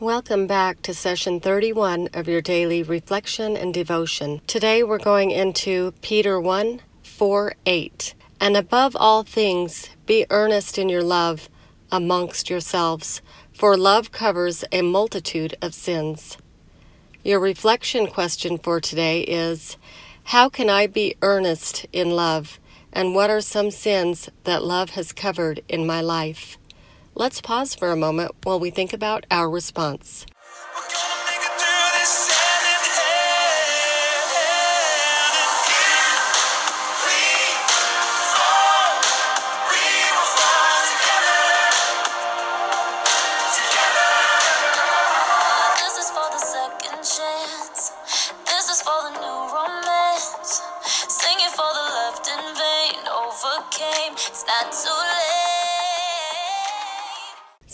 Welcome back to session 31 of your daily reflection and devotion. Today we're going into Peter 1 4 8. And above all things, be earnest in your love amongst yourselves, for love covers a multitude of sins. Your reflection question for today is How can I be earnest in love? And what are some sins that love has covered in my life? Let's pause for a moment while we think about our response. It's not too late.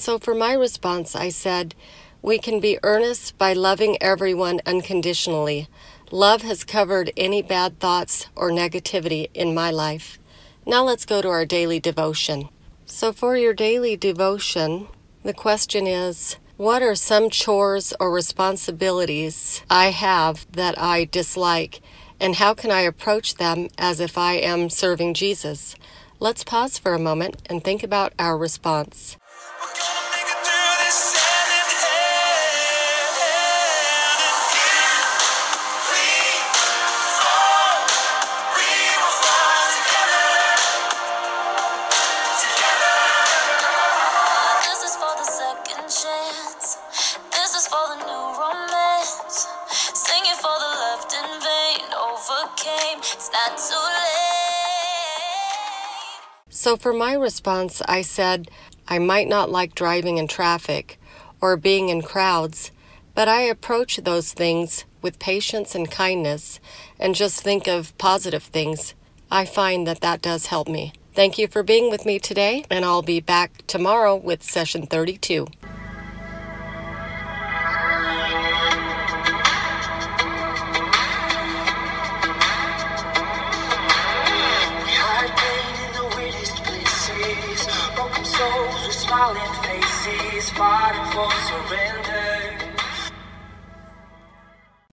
So, for my response, I said, We can be earnest by loving everyone unconditionally. Love has covered any bad thoughts or negativity in my life. Now let's go to our daily devotion. So, for your daily devotion, the question is What are some chores or responsibilities I have that I dislike, and how can I approach them as if I am serving Jesus? Let's pause for a moment and think about our response. So for my response, I said, I might not like driving in traffic or being in crowds, but I approach those things with patience and kindness and just think of positive things. I find that that does help me. Thank you for being with me today, and I'll be back tomorrow with session 32. Smiling faces, fighting for surrender.